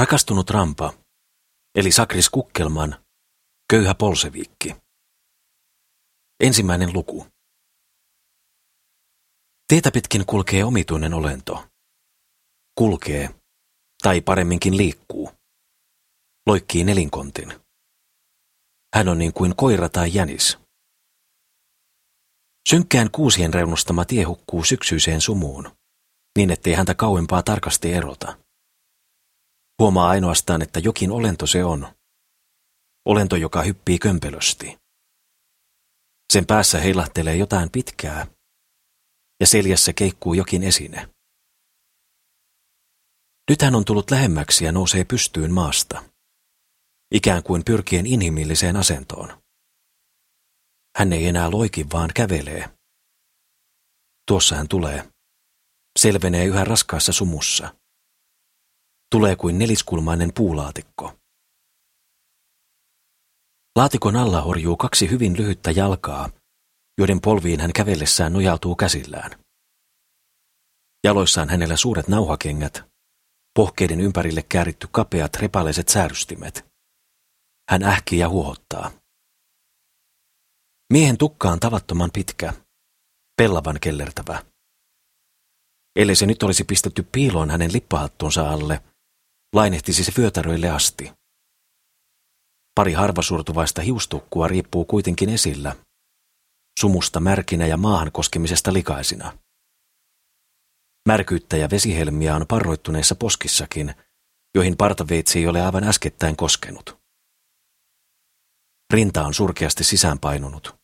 Rakastunut rampa, eli Sakris Kukkelman, köyhä polseviikki. Ensimmäinen luku. Tietä pitkin kulkee omituinen olento. Kulkee, tai paremminkin liikkuu. Loikkii nelinkontin. Hän on niin kuin koira tai jänis. Synkkään kuusien reunustama tie hukkuu syksyiseen sumuun, niin ettei häntä kauempaa tarkasti erota. Huomaa ainoastaan, että jokin olento se on. Olento, joka hyppii kömpelösti. Sen päässä heilahtelee jotain pitkää, ja seljässä keikkuu jokin esine. Nyt hän on tullut lähemmäksi ja nousee pystyyn maasta, ikään kuin pyrkien inhimilliseen asentoon. Hän ei enää loiki, vaan kävelee. Tuossa hän tulee. Selvenee yhä raskaassa sumussa. Tulee kuin neliskulmainen puulaatikko. Laatikon alla horjuu kaksi hyvin lyhyttä jalkaa, joiden polviin hän kävellessään nojautuu käsillään. Jaloissaan hänellä suuret nauhakengät, pohkeiden ympärille kääritty kapeat repaleiset säärystimet. Hän ähkii ja huohottaa. Miehen tukka on tavattoman pitkä, pellavan kellertävä. Ellei se nyt olisi pistetty piiloon hänen lippahattunsa alle, lainehtisi se vyötäröille asti. Pari harvasurtuvaista hiustukkua riippuu kuitenkin esillä, sumusta märkinä ja maahan koskemisesta likaisina. Märkyyttä ja vesihelmiä on parroittuneissa poskissakin, joihin partaveitsi ei ole aivan äskettäin koskenut. Rinta on surkeasti sisäänpainunut.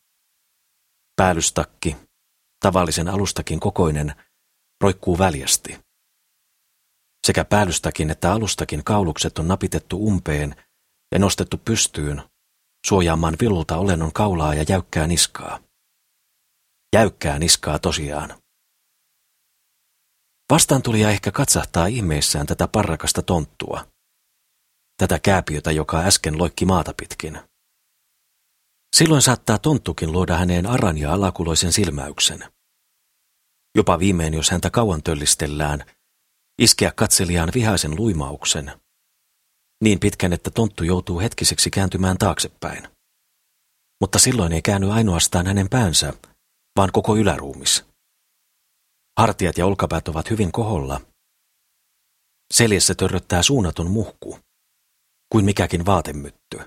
Päällystakki, tavallisen alustakin kokoinen, roikkuu väljästi. Sekä päällystäkin että alustakin kaulukset on napitettu umpeen ja nostettu pystyyn, suojaamaan vilulta olennon kaulaa ja jäykkää niskaa. Jäykkää niskaa tosiaan. Vastaan tuli ehkä katsahtaa ihmeissään tätä parrakasta tonttua. Tätä kääpiötä, joka äsken loikki maata pitkin. Silloin saattaa tonttukin luoda häneen aran ja alakuloisen silmäyksen. Jopa viimein, jos häntä kauan töllistellään, iskeä katselijaan vihaisen luimauksen. Niin pitkän, että tonttu joutuu hetkiseksi kääntymään taaksepäin. Mutta silloin ei käänny ainoastaan hänen päänsä, vaan koko yläruumis. Hartiat ja olkapäät ovat hyvin koholla. Seljessä törröttää suunnaton muhku, kuin mikäkin vaatemytty.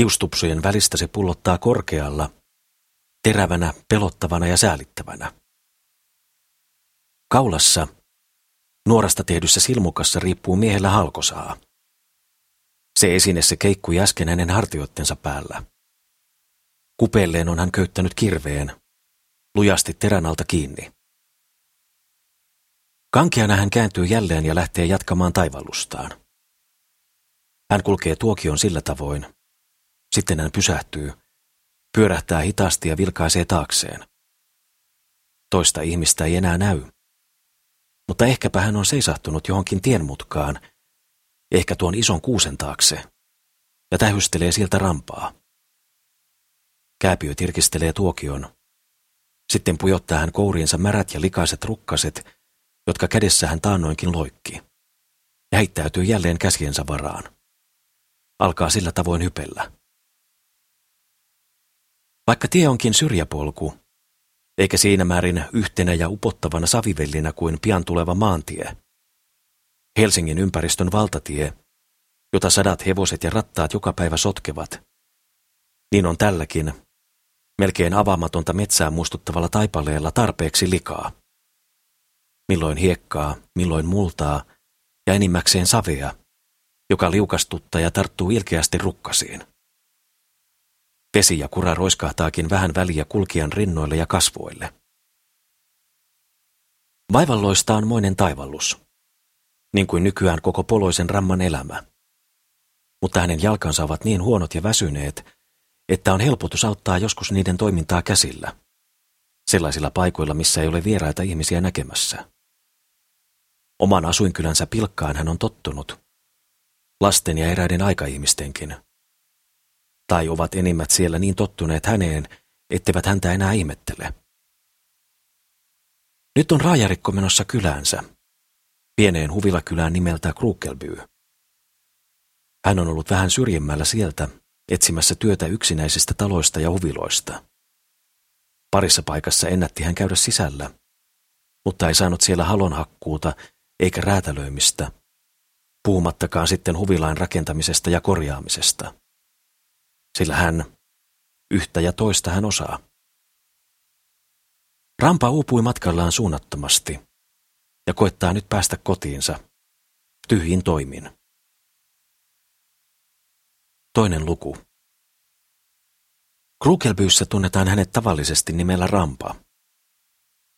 Hiustupsujen välistä se pullottaa korkealla, terävänä, pelottavana ja säälittävänä. Kaulassa, nuorasta tehdyssä silmukassa riippuu miehellä halkosaa. Se esine se keikkui äsken hänen hartioittensa päällä. Kupelleen on hän köyttänyt kirveen, lujasti terän alta kiinni. Kankeana hän kääntyy jälleen ja lähtee jatkamaan taivallustaan. Hän kulkee tuokion sillä tavoin. Sitten hän pysähtyy, pyörähtää hitaasti ja vilkaisee taakseen. Toista ihmistä ei enää näy. Mutta ehkäpä hän on seisahtunut johonkin tienmutkaan, ehkä tuon ison kuusen taakse, ja tähystelee sieltä rampaa. Kääpiö tirkistelee tuokion. Sitten pujottaa hän kouriinsa märät ja likaiset rukkaset, jotka kädessä hän taannoinkin loikki, ja heittäytyy jälleen käsiensä varaan. Alkaa sillä tavoin hypellä. Vaikka tie onkin syrjäpolku, eikä siinä määrin yhtenä ja upottavana savivellinä kuin pian tuleva maantie. Helsingin ympäristön valtatie, jota sadat hevoset ja rattaat joka päivä sotkevat, niin on tälläkin, melkein avaamatonta metsää muistuttavalla taipaleella tarpeeksi likaa milloin hiekkaa, milloin multaa ja enimmäkseen savea, joka liukastuttaa ja tarttuu ilkeästi rukkasiin. Vesi ja kura roiskahtaakin vähän väliä kulkijan rinnoille ja kasvoille. Vaivalloista on moinen taivallus, niin kuin nykyään koko poloisen ramman elämä. Mutta hänen jalkansa ovat niin huonot ja väsyneet, että on helpotus auttaa joskus niiden toimintaa käsillä, sellaisilla paikoilla, missä ei ole vieraita ihmisiä näkemässä. Oman asuinkylänsä pilkkaan hän on tottunut. Lasten ja eräiden aikaihmistenkin. Tai ovat enimmät siellä niin tottuneet häneen, etteivät häntä enää ihmettele. Nyt on raajarikko menossa kyläänsä. pieneen huvilakylään nimeltä Krukelby. Hän on ollut vähän syrjemmällä sieltä, etsimässä työtä yksinäisistä taloista ja huviloista. Parissa paikassa ennätti hän käydä sisällä, mutta ei saanut siellä halonhakkuuta eikä räätälöimistä, puhumattakaan sitten huvilain rakentamisesta ja korjaamisesta. Sillä hän, yhtä ja toista hän osaa. Rampa uupui matkallaan suunnattomasti ja koettaa nyt päästä kotiinsa, tyhjin toimin. Toinen luku. Krukelbyyssä tunnetaan hänet tavallisesti nimellä Rampa.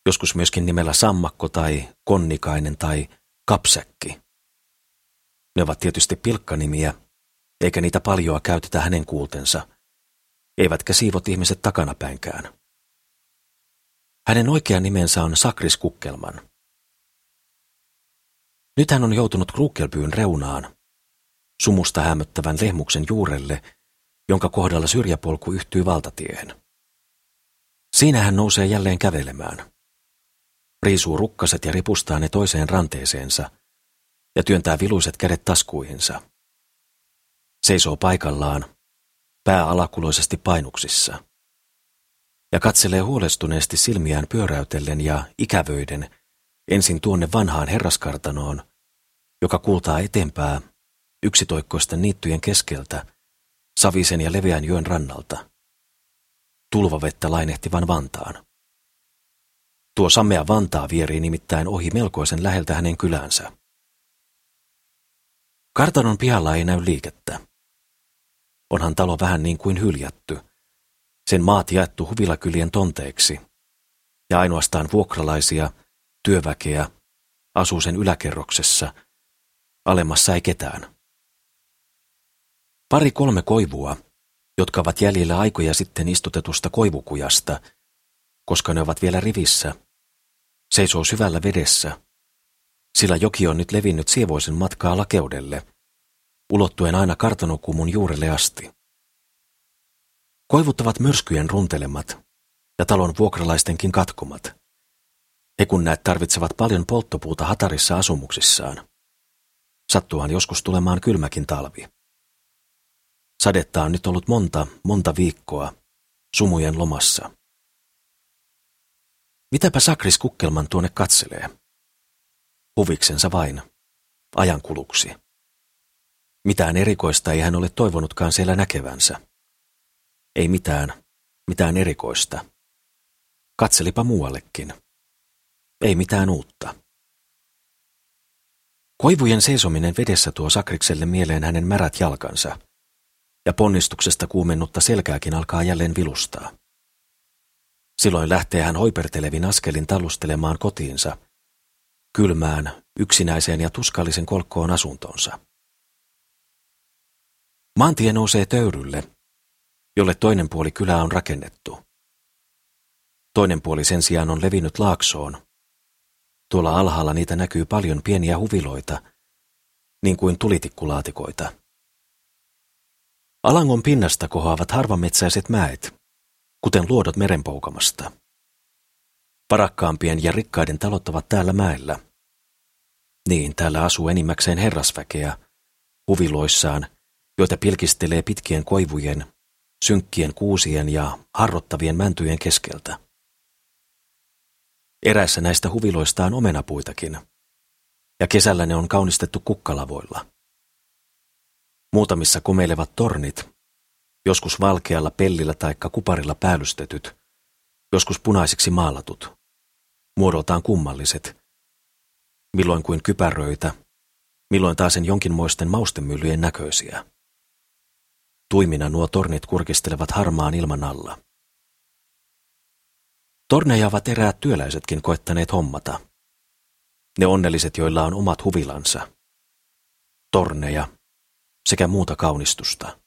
Joskus myöskin nimellä Sammakko tai Konnikainen tai Kapsäkki. Ne ovat tietysti pilkkanimiä, eikä niitä paljoa käytetä hänen kuultensa, eivätkä siivot ihmiset takanapäinkään. Hänen oikea nimensä on Sakris Kukkelman. Nyt hän on joutunut Krukelbyyn reunaan, sumusta hämöttävän lehmuksen juurelle, jonka kohdalla syrjäpolku yhtyy valtatiehen. Siinä hän nousee jälleen kävelemään. Riisuu rukkaset ja ripustaa ne toiseen ranteeseensa ja työntää viluiset kädet taskuihinsa. Seisoo paikallaan, pää alakuloisesti painuksissa. Ja katselee huolestuneesti silmiään pyöräytellen ja ikävöiden ensin tuonne vanhaan herraskartanoon, joka kultaa eteenpää yksitoikkoisten niittyjen keskeltä, savisen ja leveän joen rannalta. Tulvavettä lainehtivan Vantaan. Tuo samea Vantaa vierii nimittäin ohi melkoisen läheltä hänen kylänsä. Kartanon pihalla ei näy liikettä. Onhan talo vähän niin kuin hyljätty. Sen maat jaettu huvilakylien tonteeksi. Ja ainoastaan vuokralaisia, työväkeä, asuu sen yläkerroksessa. Alemmassa ei ketään. Pari kolme koivua, jotka ovat jäljellä aikoja sitten istutetusta koivukujasta, koska ne ovat vielä rivissä, seisoo syvällä vedessä, sillä joki on nyt levinnyt sievoisen matkaa lakeudelle, ulottuen aina kartanokumun juurelle asti. Koivut ovat myrskyjen runtelemat ja talon vuokralaistenkin katkomat. Näet tarvitsevat paljon polttopuuta hatarissa asumuksissaan. Sattuaan joskus tulemaan kylmäkin talvi. Sadetta on nyt ollut monta, monta viikkoa, sumujen lomassa. Mitäpä Sakris Kukkelman tuonne katselee? Huviksensa vain, ajankuluksi. Mitään erikoista ei hän ole toivonutkaan siellä näkevänsä. Ei mitään, mitään erikoista. Katselipa muuallekin. Ei mitään uutta. Koivujen seisominen vedessä tuo Sakrikselle mieleen hänen märät jalkansa – ja ponnistuksesta kuumennutta selkääkin alkaa jälleen vilustaa. Silloin lähtee hän hoipertelevin askelin tallustelemaan kotiinsa, kylmään, yksinäiseen ja tuskallisen kolkkoon asuntonsa. Maantie nousee töyrylle, jolle toinen puoli kylää on rakennettu. Toinen puoli sen sijaan on levinnyt laaksoon. Tuolla alhaalla niitä näkyy paljon pieniä huviloita, niin kuin tulitikkulaatikoita. Alangon pinnasta kohoavat harvametsäiset mäet, kuten luodot merenpoukamasta. Parakkaampien ja rikkaiden talot ovat täällä mäellä. Niin, täällä asuu enimmäkseen herrasväkeä, huviloissaan, joita pilkistelee pitkien koivujen, synkkien kuusien ja harrottavien mäntyjen keskeltä. Eräissä näistä huviloista on omenapuitakin, ja kesällä ne on kaunistettu kukkalavoilla. Muutamissa komeilevat tornit, joskus valkealla pellillä tai kuparilla päällystetyt, joskus punaisiksi maalatut, muodoltaan kummalliset, milloin kuin kypäröitä, milloin taasen jonkinmoisten maustemyllyjen näköisiä. Tuimina nuo tornit kurkistelevat harmaan ilman alla. Torneja ovat eräät työläisetkin koettaneet hommata. Ne onnelliset, joilla on omat huvilansa. Torneja, sekä muuta kaunistusta.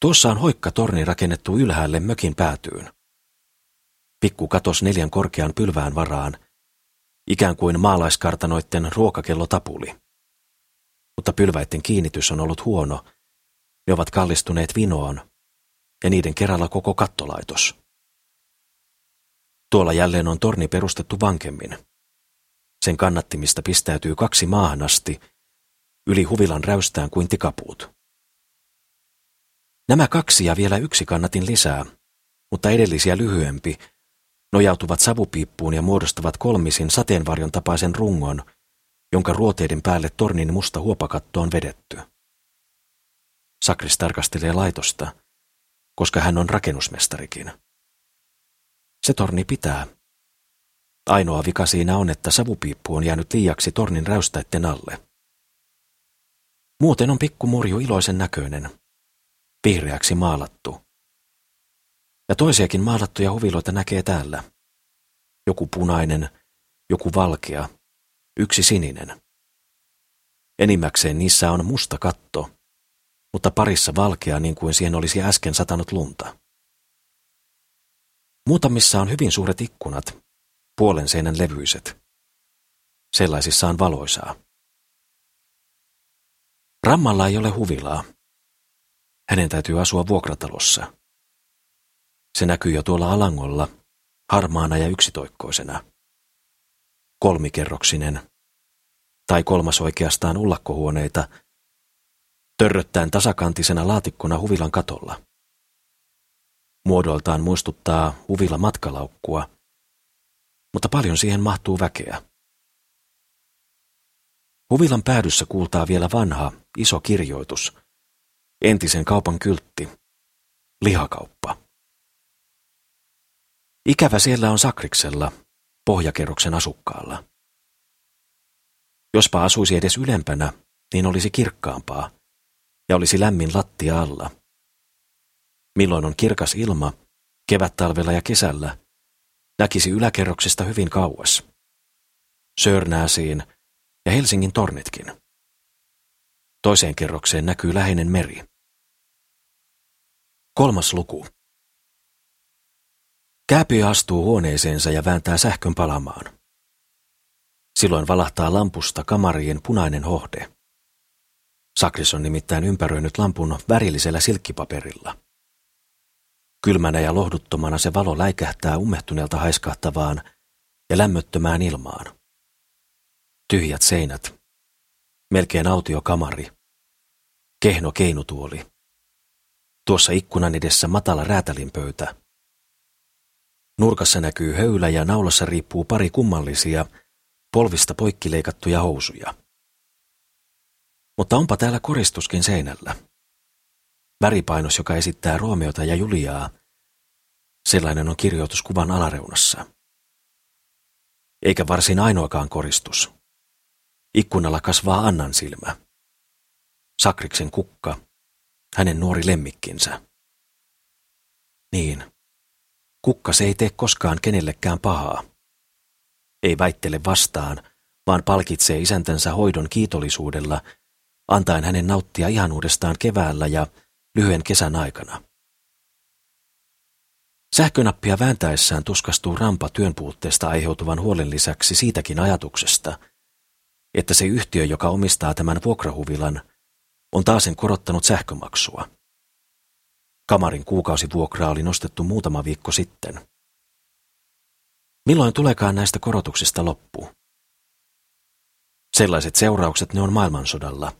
Tuossa on hoikka torni rakennettu ylhäälle mökin päätyyn. Pikku katos neljän korkean pylvään varaan, ikään kuin maalaiskartanoitten ruokakello tapuli. Mutta pylväiden kiinnitys on ollut huono, ne ovat kallistuneet vinoon, ja niiden kerralla koko kattolaitos. Tuolla jälleen on torni perustettu vankemmin. Sen kannattimista pistäytyy kaksi maahan asti, yli huvilan räystään kuin tikapuut. Nämä kaksi ja vielä yksi kannatin lisää, mutta edellisiä lyhyempi, nojautuvat savupiippuun ja muodostavat kolmisin sateenvarjon tapaisen rungon, jonka ruoteiden päälle tornin musta huopakatto on vedetty. Sakris tarkastelee laitosta, koska hän on rakennusmestarikin. Se torni pitää. Ainoa vika siinä on, että savupiippu on jäänyt liiaksi tornin räystäitten alle. Muuten on pikkumurju iloisen näköinen, vihreäksi maalattu. Ja toisiakin maalattuja huviloita näkee täällä. Joku punainen, joku valkea, yksi sininen. Enimmäkseen niissä on musta katto, mutta parissa valkea niin kuin siihen olisi äsken satanut lunta. Muutamissa on hyvin suuret ikkunat, puolen seinän levyiset. Sellaisissa on valoisaa. Rammalla ei ole huvilaa. Hänen täytyy asua vuokratalossa. Se näkyy jo tuolla alangolla, harmaana ja yksitoikkoisena. Kolmikerroksinen, tai kolmas oikeastaan ullakkohuoneita, törröttäen tasakantisena laatikkona huvilan katolla. Muodoltaan muistuttaa huvila matkalaukkua, mutta paljon siihen mahtuu väkeä. Huvilan päädyssä kuultaa vielä vanha, iso kirjoitus, entisen kaupan kyltti, lihakauppa. Ikävä siellä on Sakriksella, pohjakerroksen asukkaalla. Jospa asuisi edes ylempänä, niin olisi kirkkaampaa ja olisi lämmin lattia alla. Milloin on kirkas ilma, kevättalvella ja kesällä, näkisi yläkerroksesta hyvin kauas. Sörnääsiin ja Helsingin tornitkin. Toiseen kerrokseen näkyy läheinen meri. Kolmas luku. Kääpiö astuu huoneeseensa ja vääntää sähkön palamaan. Silloin valahtaa lampusta kamarien punainen hohde. Sakris on nimittäin ympäröinyt lampun värillisellä silkkipaperilla. Kylmänä ja lohduttomana se valo läikähtää ummehtuneelta haiskahtavaan ja lämmöttömään ilmaan. Tyhjät seinät. Melkein autiokamari. Kehno keinutuoli. Tuossa ikkunan edessä matala räätälinpöytä. Nurkassa näkyy höylä ja naulassa riippuu pari kummallisia, polvista poikkileikattuja housuja. Mutta onpa täällä koristuskin seinällä. Väripainos, joka esittää Roomeota ja Juliaa. Sellainen on kirjoitus kuvan alareunassa. Eikä varsin ainoakaan koristus. Ikkunalla kasvaa Annan silmä. Sakriksen kukka, hänen nuori lemmikkinsä. Niin, kukka se ei tee koskaan kenellekään pahaa. Ei väittele vastaan, vaan palkitsee isäntänsä hoidon kiitollisuudella, antaen hänen nauttia ihan uudestaan keväällä ja lyhyen kesän aikana. Sähkönappia vääntäessään tuskastuu rampa työnpuutteesta aiheutuvan huolen lisäksi siitäkin ajatuksesta, että se yhtiö, joka omistaa tämän vuokrahuvilan, on taasen korottanut sähkömaksua. Kamarin kuukausivuokraa oli nostettu muutama viikko sitten. Milloin tulekaan näistä korotuksista loppu? Sellaiset seuraukset ne on maailmansodalla.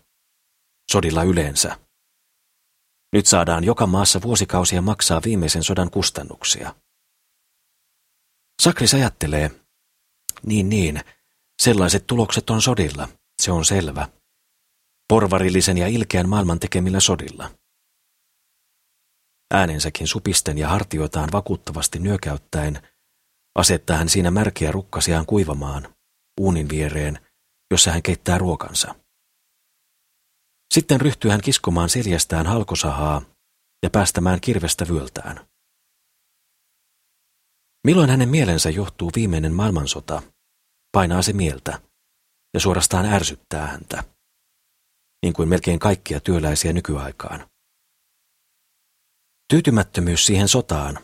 Sodilla yleensä. Nyt saadaan joka maassa vuosikausia maksaa viimeisen sodan kustannuksia. Sakris ajattelee, niin niin, sellaiset tulokset on sodilla, se on selvä. Porvarillisen ja ilkeän maailman tekemillä sodilla. Äänensäkin supisten ja hartioitaan vakuuttavasti nyökäyttäen, asettaa hän siinä märkiä rukkasiaan kuivamaan, uunin viereen, jossa hän keittää ruokansa. Sitten ryhtyy hän kiskomaan seljästään halkosahaa ja päästämään kirvestä vyöltään. Milloin hänen mielensä johtuu viimeinen maailmansota, painaa se mieltä ja suorastaan ärsyttää häntä, niin kuin melkein kaikkia työläisiä nykyaikaan. Tyytymättömyys siihen sotaan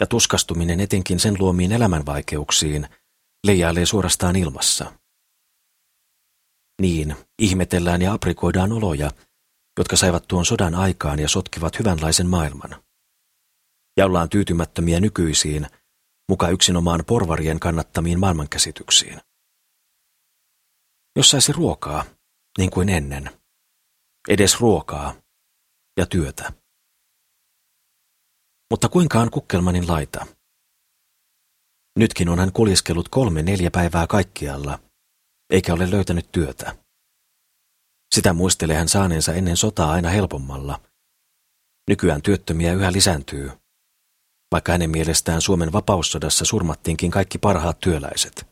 ja tuskastuminen etenkin sen luomiin elämänvaikeuksiin leijailee suorastaan ilmassa. Niin, ihmetellään ja aprikoidaan oloja, jotka saivat tuon sodan aikaan ja sotkivat hyvänlaisen maailman. Ja ollaan tyytymättömiä nykyisiin, muka yksinomaan porvarien kannattamiin maailmankäsityksiin. Jos saisi ruokaa, niin kuin ennen. Edes ruokaa ja työtä. Mutta kuinka on Kukkelmanin laita? Nytkin on hän kuljeskellut kolme neljä päivää kaikkialla, eikä ole löytänyt työtä. Sitä muistelee hän saaneensa ennen sotaa aina helpommalla. Nykyään työttömiä yhä lisääntyy, vaikka hänen mielestään Suomen vapaussodassa surmattiinkin kaikki parhaat työläiset.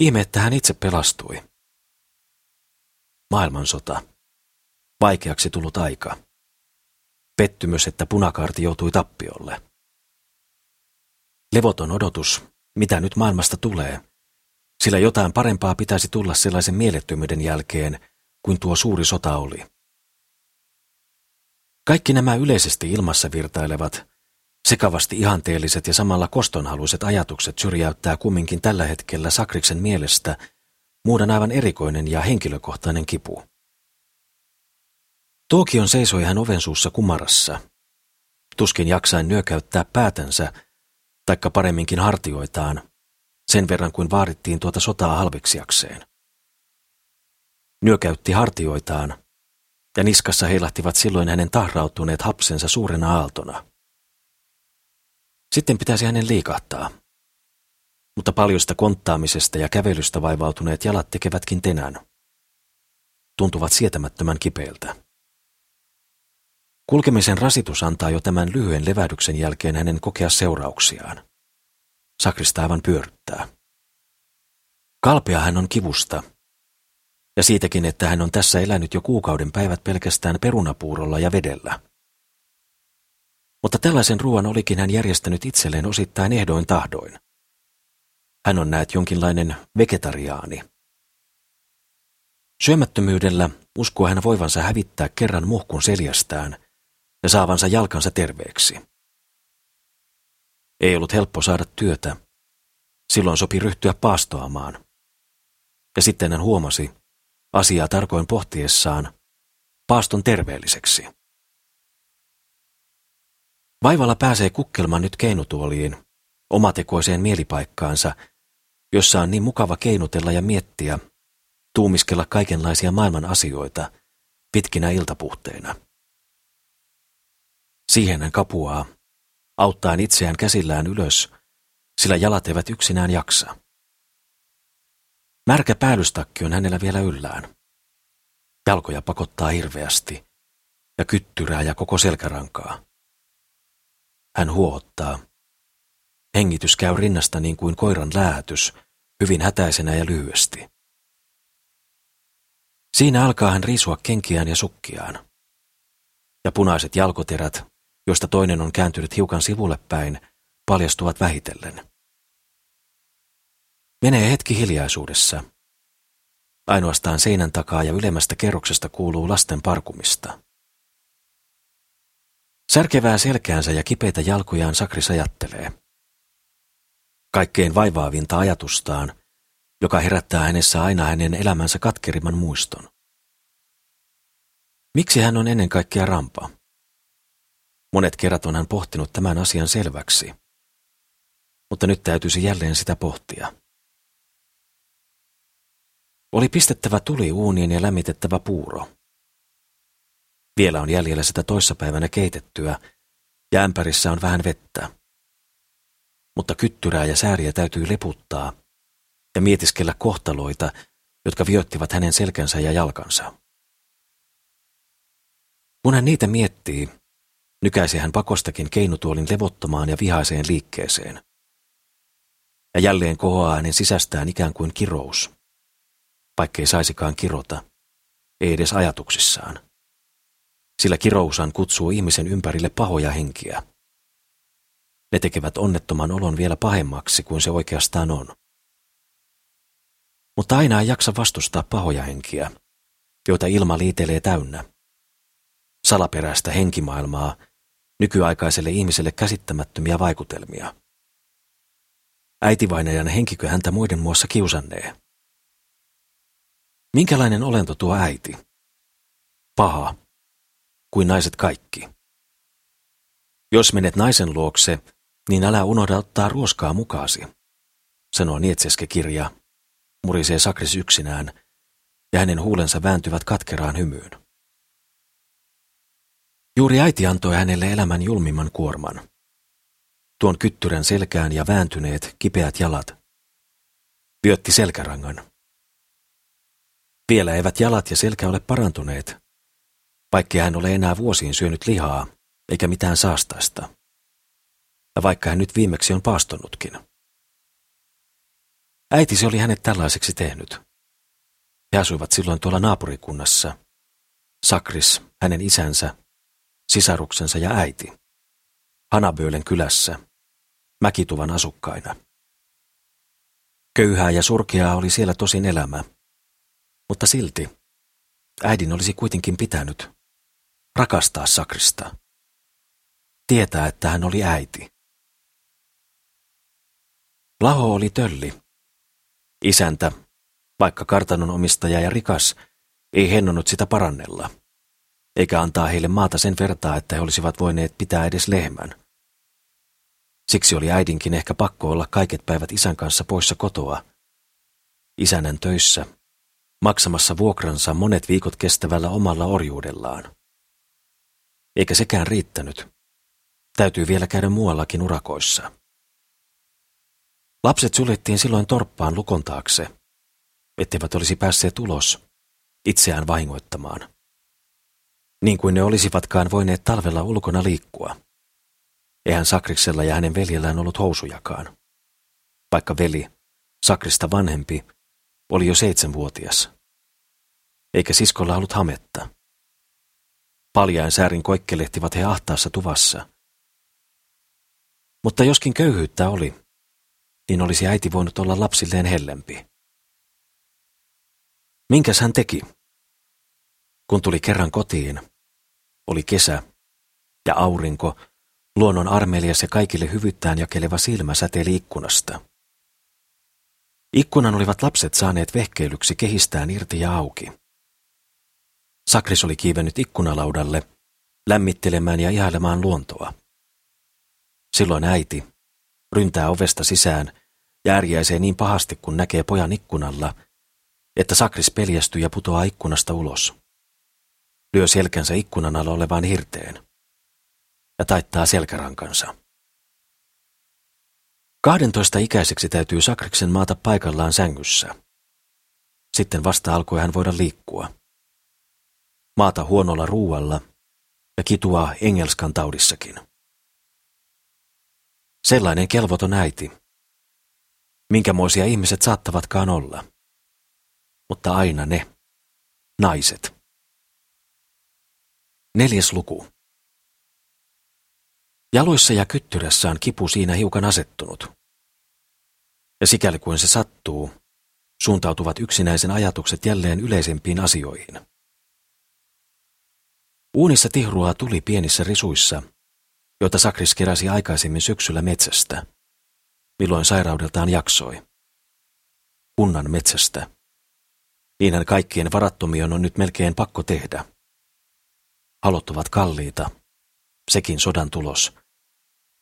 Ihme, että hän itse pelastui. Maailmansota. Vaikeaksi tullut aika. Pettymys, että punakaarti joutui tappiolle. Levoton odotus, mitä nyt maailmasta tulee, sillä jotain parempaa pitäisi tulla sellaisen mielettömyyden jälkeen, kuin tuo suuri sota oli. Kaikki nämä yleisesti ilmassa virtailevat, sekavasti ihanteelliset ja samalla kostonhaluiset ajatukset syrjäyttää kumminkin tällä hetkellä Sakriksen mielestä muuden aivan erikoinen ja henkilökohtainen kipu. Tuokion seisoi hän oven suussa kumarassa. Tuskin jaksain nyökäyttää päätänsä, taikka paremminkin hartioitaan, sen verran kuin vaadittiin tuota sotaa halveksiakseen. Nyökäytti hartioitaan, ja niskassa heilahtivat silloin hänen tahrautuneet hapsensa suurena aaltona. Sitten pitäisi hänen liikahtaa. Mutta paljosta konttaamisesta ja kävelystä vaivautuneet jalat tekevätkin tenän. Tuntuvat sietämättömän kipeiltä. Kulkemisen rasitus antaa jo tämän lyhyen levähdyksen jälkeen hänen kokea seurauksiaan. Sakrista aivan pyörryttää. Kalpea hän on kivusta, ja siitäkin, että hän on tässä elänyt jo kuukauden päivät pelkästään perunapuurolla ja vedellä. Mutta tällaisen ruoan olikin hän järjestänyt itselleen osittain ehdoin tahdoin. Hän on näet jonkinlainen vegetariaani. Syömättömyydellä uskoo hän voivansa hävittää kerran muhkun seljästään ja saavansa jalkansa terveeksi. Ei ollut helppo saada työtä. Silloin sopi ryhtyä paastoamaan. Ja sitten hän huomasi, asiaa tarkoin pohtiessaan, paaston terveelliseksi. Vaivalla pääsee kukkelman nyt keinutuoliin, omatekoiseen mielipaikkaansa, jossa on niin mukava keinutella ja miettiä, tuumiskella kaikenlaisia maailman asioita pitkinä iltapuhteina. Siihen hän kapuaa, auttaen itseään käsillään ylös, sillä jalat eivät yksinään jaksa. Märkä päällystakki on hänellä vielä yllään. Jalkoja pakottaa hirveästi ja kyttyrää ja koko selkärankaa. Hän huottaa. Hengitys käy rinnasta niin kuin koiran läätys, hyvin hätäisenä ja lyhyesti. Siinä alkaa hän riisua kenkiään ja sukkiaan. Ja punaiset jalkoterät, joista toinen on kääntynyt hiukan sivulle päin, paljastuvat vähitellen. Menee hetki hiljaisuudessa. Ainoastaan seinän takaa ja ylemmästä kerroksesta kuuluu lasten parkumista. Särkevää selkäänsä ja kipeitä jalkojaan Sakris ajattelee. Kaikkein vaivaavinta ajatustaan, joka herättää hänessä aina hänen elämänsä katkerimman muiston. Miksi hän on ennen kaikkea rampa? Monet kerrat on hän pohtinut tämän asian selväksi, mutta nyt täytyisi jälleen sitä pohtia. Oli pistettävä tuli uuniin ja lämmitettävä puuro. Vielä on jäljellä sitä toissapäivänä keitettyä, ja ämpärissä on vähän vettä. Mutta kyttyrää ja sääriä täytyy leputtaa ja mietiskellä kohtaloita, jotka viottivat hänen selkänsä ja jalkansa. Kun hän niitä miettii, nykäisi hän pakostakin keinutuolin levottomaan ja vihaiseen liikkeeseen. Ja jälleen kohoaa hänen sisästään ikään kuin kirous, vaikkei saisikaan kirota, ei edes ajatuksissaan sillä kirousan kutsuu ihmisen ympärille pahoja henkiä. Ne tekevät onnettoman olon vielä pahemmaksi kuin se oikeastaan on. Mutta aina ei jaksa vastustaa pahoja henkiä, joita ilma liitelee täynnä. Salaperäistä henkimaailmaa, nykyaikaiselle ihmiselle käsittämättömiä vaikutelmia. Äitivainajan henkikö häntä muiden muassa kiusannee? Minkälainen olento tuo äiti? Paha, kuin naiset kaikki. Jos menet naisen luokse, niin älä unohda ottaa ruoskaa mukaasi, sanoo Nietseske-kirja, murisee Sakris yksinään, ja hänen huulensa vääntyvät katkeraan hymyyn. Juuri äiti antoi hänelle elämän julmimman kuorman. Tuon kyttyrän selkään ja vääntyneet, kipeät jalat. Vyötti selkärangan. Vielä eivät jalat ja selkä ole parantuneet, vaikka hän ole enää vuosiin syönyt lihaa, eikä mitään saastaista. Ja vaikka hän nyt viimeksi on paastonutkin. Äitisi oli hänet tällaiseksi tehnyt. He asuivat silloin tuolla naapurikunnassa. Sakris, hänen isänsä, sisaruksensa ja äiti. Hanaböölen kylässä, Mäkituvan asukkaina. Köyhää ja surkeaa oli siellä tosin elämä, mutta silti äidin olisi kuitenkin pitänyt rakastaa Sakrista. Tietää, että hän oli äiti. Laho oli tölli. Isäntä, vaikka kartanon omistaja ja rikas, ei hennonut sitä parannella, eikä antaa heille maata sen vertaa, että he olisivat voineet pitää edes lehmän. Siksi oli äidinkin ehkä pakko olla kaiket päivät isän kanssa poissa kotoa. Isänän töissä, maksamassa vuokransa monet viikot kestävällä omalla orjuudellaan. Eikä sekään riittänyt. Täytyy vielä käydä muuallakin urakoissa. Lapset suljettiin silloin torppaan lukon taakse, etteivät olisi päässeet ulos, itseään vahingoittamaan. Niin kuin ne olisivatkaan voineet talvella ulkona liikkua. Eihän Sakriksella ja hänen veljellään ollut housujakaan. Vaikka veli, Sakrista vanhempi, oli jo seitsemänvuotias. Eikä siskolla ollut hametta. Paljain säärin koikkelehtivat he ahtaassa tuvassa. Mutta joskin köyhyyttä oli, niin olisi äiti voinut olla lapsilleen hellempi. Minkäs hän teki? Kun tuli kerran kotiin, oli kesä ja aurinko, luonnon armelias ja kaikille hyvyttään jakeleva silmä säteili ikkunasta. Ikkunan olivat lapset saaneet vehkeilyksi kehistään irti ja auki. Sakris oli kiivennyt ikkunalaudalle, lämmittelemään ja ihailemaan luontoa. Silloin äiti ryntää ovesta sisään ja ärjäisee niin pahasti, kun näkee pojan ikkunalla, että Sakris peljästyy ja putoaa ikkunasta ulos. Lyö selkänsä ikkunan alla olevaan hirteen ja taittaa selkärankansa. Kahdentoista ikäiseksi täytyy Sakriksen maata paikallaan sängyssä. Sitten vasta alkoi hän voida liikkua. Maata huonolla ruualla ja kitua engelskan taudissakin. Sellainen kelvoton äiti. Minkämoisia ihmiset saattavatkaan olla. Mutta aina ne, naiset. Neljäs luku. Jaloissa ja kyttyrässä on kipu siinä hiukan asettunut. Ja sikäli kuin se sattuu, suuntautuvat yksinäisen ajatukset jälleen yleisempiin asioihin. Uunissa tihruaa tuli pienissä risuissa, joita Sakris keräsi aikaisemmin syksyllä metsästä, milloin sairaudeltaan jaksoi. Kunnan metsästä. Niinhän kaikkien varattomien on nyt melkein pakko tehdä. Halot ovat kalliita, sekin sodan tulos,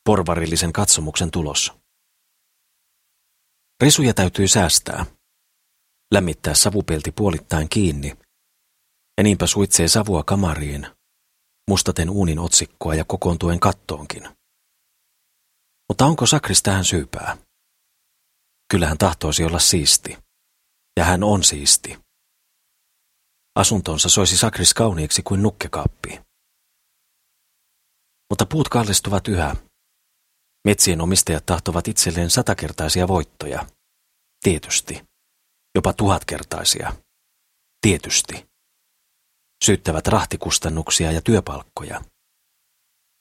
porvarillisen katsomuksen tulos. Risuja täytyy säästää, lämmittää savupelti puolittain kiinni, ja niinpä suitsee savua kamariin, mustaten uunin otsikkoa ja kokoontuen kattoonkin. Mutta onko Sakris tähän syypää? Kyllä hän tahtoisi olla siisti. Ja hän on siisti. Asuntonsa soisi Sakris kauniiksi kuin nukkekaappi. Mutta puut kallistuvat yhä. Metsien omistajat tahtovat itselleen satakertaisia voittoja. Tietysti. Jopa tuhatkertaisia. Tietysti syyttävät rahtikustannuksia ja työpalkkoja,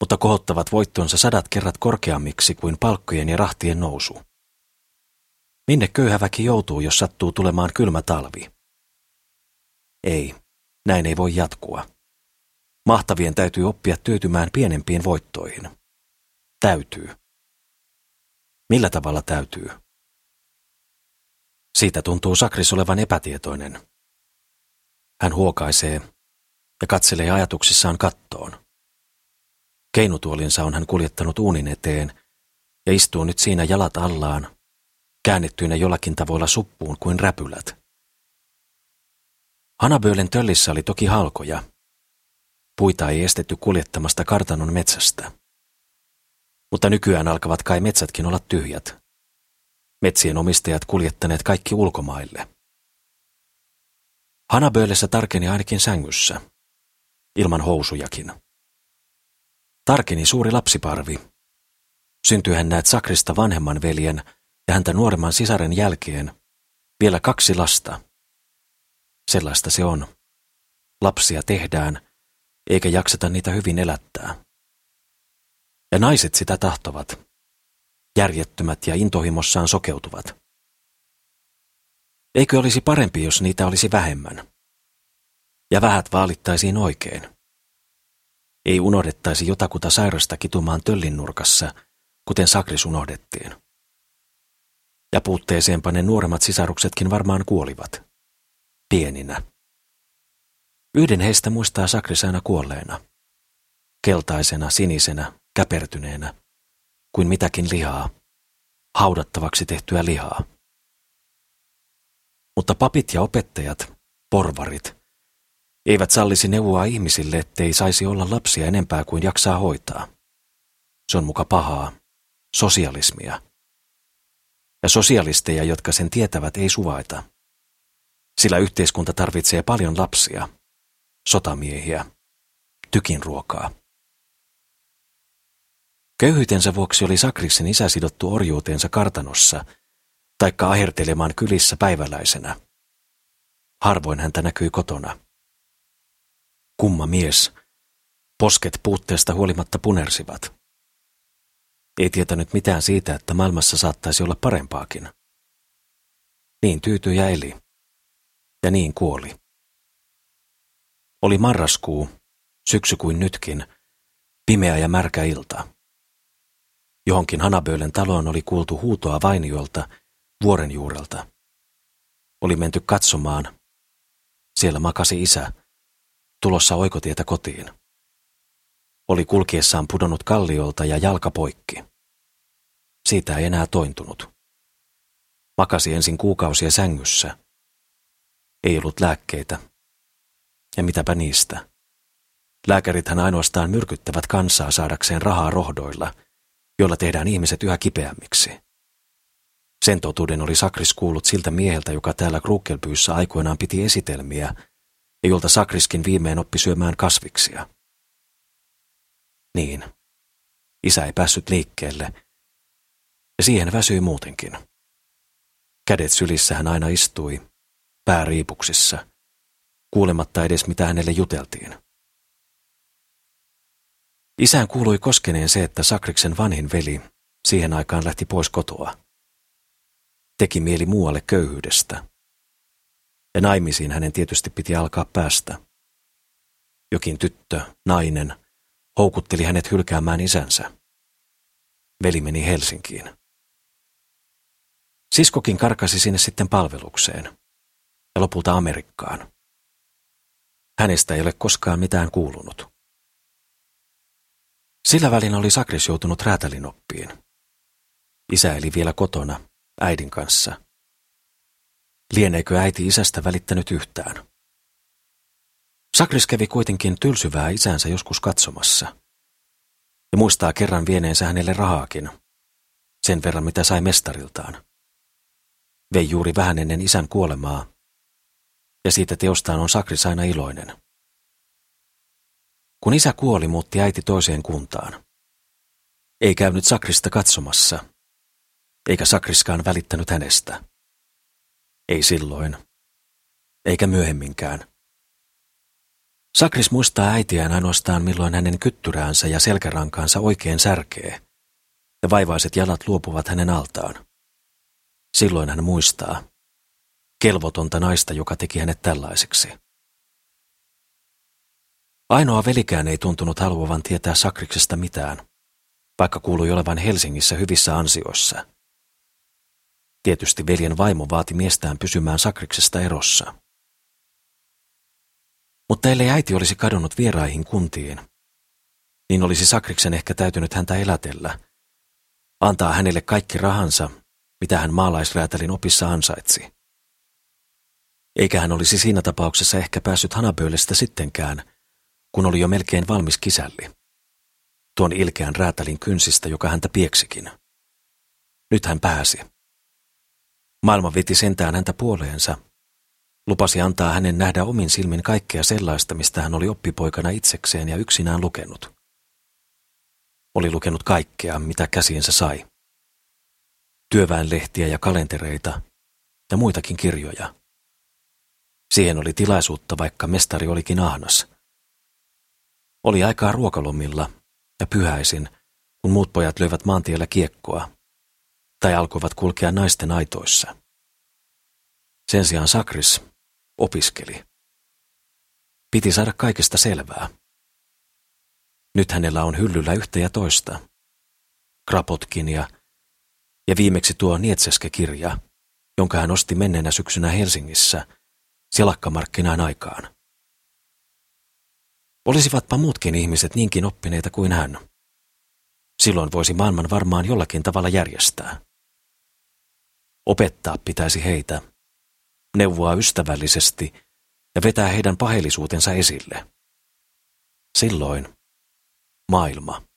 mutta kohottavat voittonsa sadat kerrat korkeammiksi kuin palkkojen ja rahtien nousu. Minne köyhä väki joutuu, jos sattuu tulemaan kylmä talvi? Ei, näin ei voi jatkua. Mahtavien täytyy oppia tyytymään pienempiin voittoihin. Täytyy. Millä tavalla täytyy? Siitä tuntuu Sakris olevan epätietoinen. Hän huokaisee, ja katselee ajatuksissaan kattoon. Keinutuolinsa on hän kuljettanut uunin eteen ja istuu nyt siinä jalat allaan, käännettyinä jollakin tavoilla suppuun kuin räpylät. Hanaböölen töllissä oli toki halkoja. Puita ei estetty kuljettamasta kartanon metsästä. Mutta nykyään alkavat kai metsätkin olla tyhjät. Metsien omistajat kuljettaneet kaikki ulkomaille. Hanaböölessä tarkeni ainakin sängyssä. Ilman housujakin. Tarkeni suuri lapsiparvi. Syntyi hän näet Sakrista vanhemman veljen ja häntä nuoremman sisaren jälkeen vielä kaksi lasta. Sellaista se on. Lapsia tehdään, eikä jakseta niitä hyvin elättää. Ja naiset sitä tahtovat. Järjettömät ja intohimossaan sokeutuvat. Eikö olisi parempi, jos niitä olisi vähemmän? Ja vähät vaalittaisiin oikein. Ei unohdettaisi jotakuta sairasta kitumaan töllin nurkassa, kuten Sakris unohdettiin. Ja puutteeseenpa ne nuoremmat sisaruksetkin varmaan kuolivat. Pieninä. Yhden heistä muistaa Sakris aina kuolleena. Keltaisena, sinisenä, käpertyneenä, kuin mitäkin lihaa, haudattavaksi tehtyä lihaa. Mutta papit ja opettajat, porvarit, eivät sallisi neuvoa ihmisille, ettei saisi olla lapsia enempää kuin jaksaa hoitaa. Se on muka pahaa, sosialismia. Ja sosialisteja, jotka sen tietävät, ei suvaita. Sillä yhteiskunta tarvitsee paljon lapsia, sotamiehiä, tykinruokaa. Köyhyytensä vuoksi oli Sakriksen isä sidottu orjuuteensa kartanossa, taikka ahertelemaan kylissä päiväläisenä. Harvoin häntä näkyi kotona. Kumma mies. Posket puutteesta huolimatta punersivat. Ei tietänyt mitään siitä, että maailmassa saattaisi olla parempaakin. Niin tyytyi ja eli. Ja niin kuoli. Oli marraskuu, syksy kuin nytkin, pimeä ja märkä ilta. Johonkin Hanaböölen taloon oli kuultu huutoa vainiolta, vuoren juurelta. Oli menty katsomaan. Siellä makasi isä, tulossa oikotietä kotiin. Oli kulkiessaan pudonnut kalliolta ja jalka poikki. Siitä ei enää tointunut. Makasi ensin kuukausia sängyssä. Ei ollut lääkkeitä. Ja mitäpä niistä? Lääkärithän ainoastaan myrkyttävät kansaa saadakseen rahaa rohdoilla, joilla tehdään ihmiset yhä kipeämmiksi. Sen totuuden oli Sakris kuullut siltä mieheltä, joka täällä Krukelpyyssä aikoinaan piti esitelmiä, ja jolta Sakriskin viimein oppi syömään kasviksia. Niin, isä ei päässyt liikkeelle, ja siihen väsyi muutenkin. Kädet sylissä hän aina istui, pää riipuksissa, kuulematta edes mitä hänelle juteltiin. Isään kuului koskeneen se, että Sakriksen vanhin veli siihen aikaan lähti pois kotoa. Teki mieli muualle köyhyydestä. Ja naimisiin hänen tietysti piti alkaa päästä. Jokin tyttö, nainen, houkutteli hänet hylkäämään isänsä. Veli meni Helsinkiin. Siskokin karkasi sinne sitten palvelukseen ja lopulta Amerikkaan. Hänestä ei ole koskaan mitään kuulunut. Sillä välin oli Sakris joutunut räätälinoppiin. Isä eli vielä kotona, äidin kanssa. Lieneekö äiti isästä välittänyt yhtään? Sakris kävi kuitenkin tylsyvää isänsä joskus katsomassa. Ja muistaa kerran vieneensä hänelle rahaakin. Sen verran, mitä sai mestariltaan. Vei juuri vähän ennen isän kuolemaa. Ja siitä teostaan on Sakris aina iloinen. Kun isä kuoli, muutti äiti toiseen kuntaan. Ei käynyt Sakrista katsomassa, eikä Sakriskaan välittänyt hänestä. Ei silloin, eikä myöhemminkään. Sakris muistaa äitiään ainoastaan milloin hänen kyttyräänsä ja selkärankaansa oikein särkee, ja vaivaiset jalat luopuvat hänen altaan. Silloin hän muistaa kelvotonta naista, joka teki hänet tällaiseksi. Ainoa velikään ei tuntunut haluavan tietää Sakriksesta mitään, vaikka kuului olevan Helsingissä hyvissä ansioissa. Tietysti veljen vaimo vaati miestään pysymään Sakriksesta erossa. Mutta ellei äiti olisi kadonnut vieraihin kuntiin, niin olisi Sakriksen ehkä täytynyt häntä elätellä, antaa hänelle kaikki rahansa mitä hän maalaisräätälin opissa ansaitsi. Eikä hän olisi siinä tapauksessa ehkä päässyt Hanaböölestä sittenkään, kun oli jo melkein valmis kisälli. Tuon ilkeän räätälin kynsistä, joka häntä pieksikin. Nyt hän pääsi. Maailma veti sentään häntä puoleensa. Lupasi antaa hänen nähdä omin silmin kaikkea sellaista, mistä hän oli oppipoikana itsekseen ja yksinään lukenut. Oli lukenut kaikkea, mitä käsiinsä sai. Työväenlehtiä ja kalentereita ja muitakin kirjoja. Siihen oli tilaisuutta, vaikka mestari olikin ahnas. Oli aikaa ruokalomilla ja pyhäisin, kun muut pojat löivät maantiellä kiekkoa tai alkoivat kulkea naisten aitoissa. Sen sijaan Sakris opiskeli. Piti saada kaikesta selvää. Nyt hänellä on hyllyllä yhtä ja toista. Krapotkin ja, ja viimeksi tuo Nietseske-kirja, jonka hän osti menneenä syksynä Helsingissä silakkamarkkinaan aikaan. Olisivatpa muutkin ihmiset niinkin oppineita kuin hän. Silloin voisi maailman varmaan jollakin tavalla järjestää. Opettaa pitäisi heitä, neuvoa ystävällisesti ja vetää heidän paheellisuutensa esille. Silloin maailma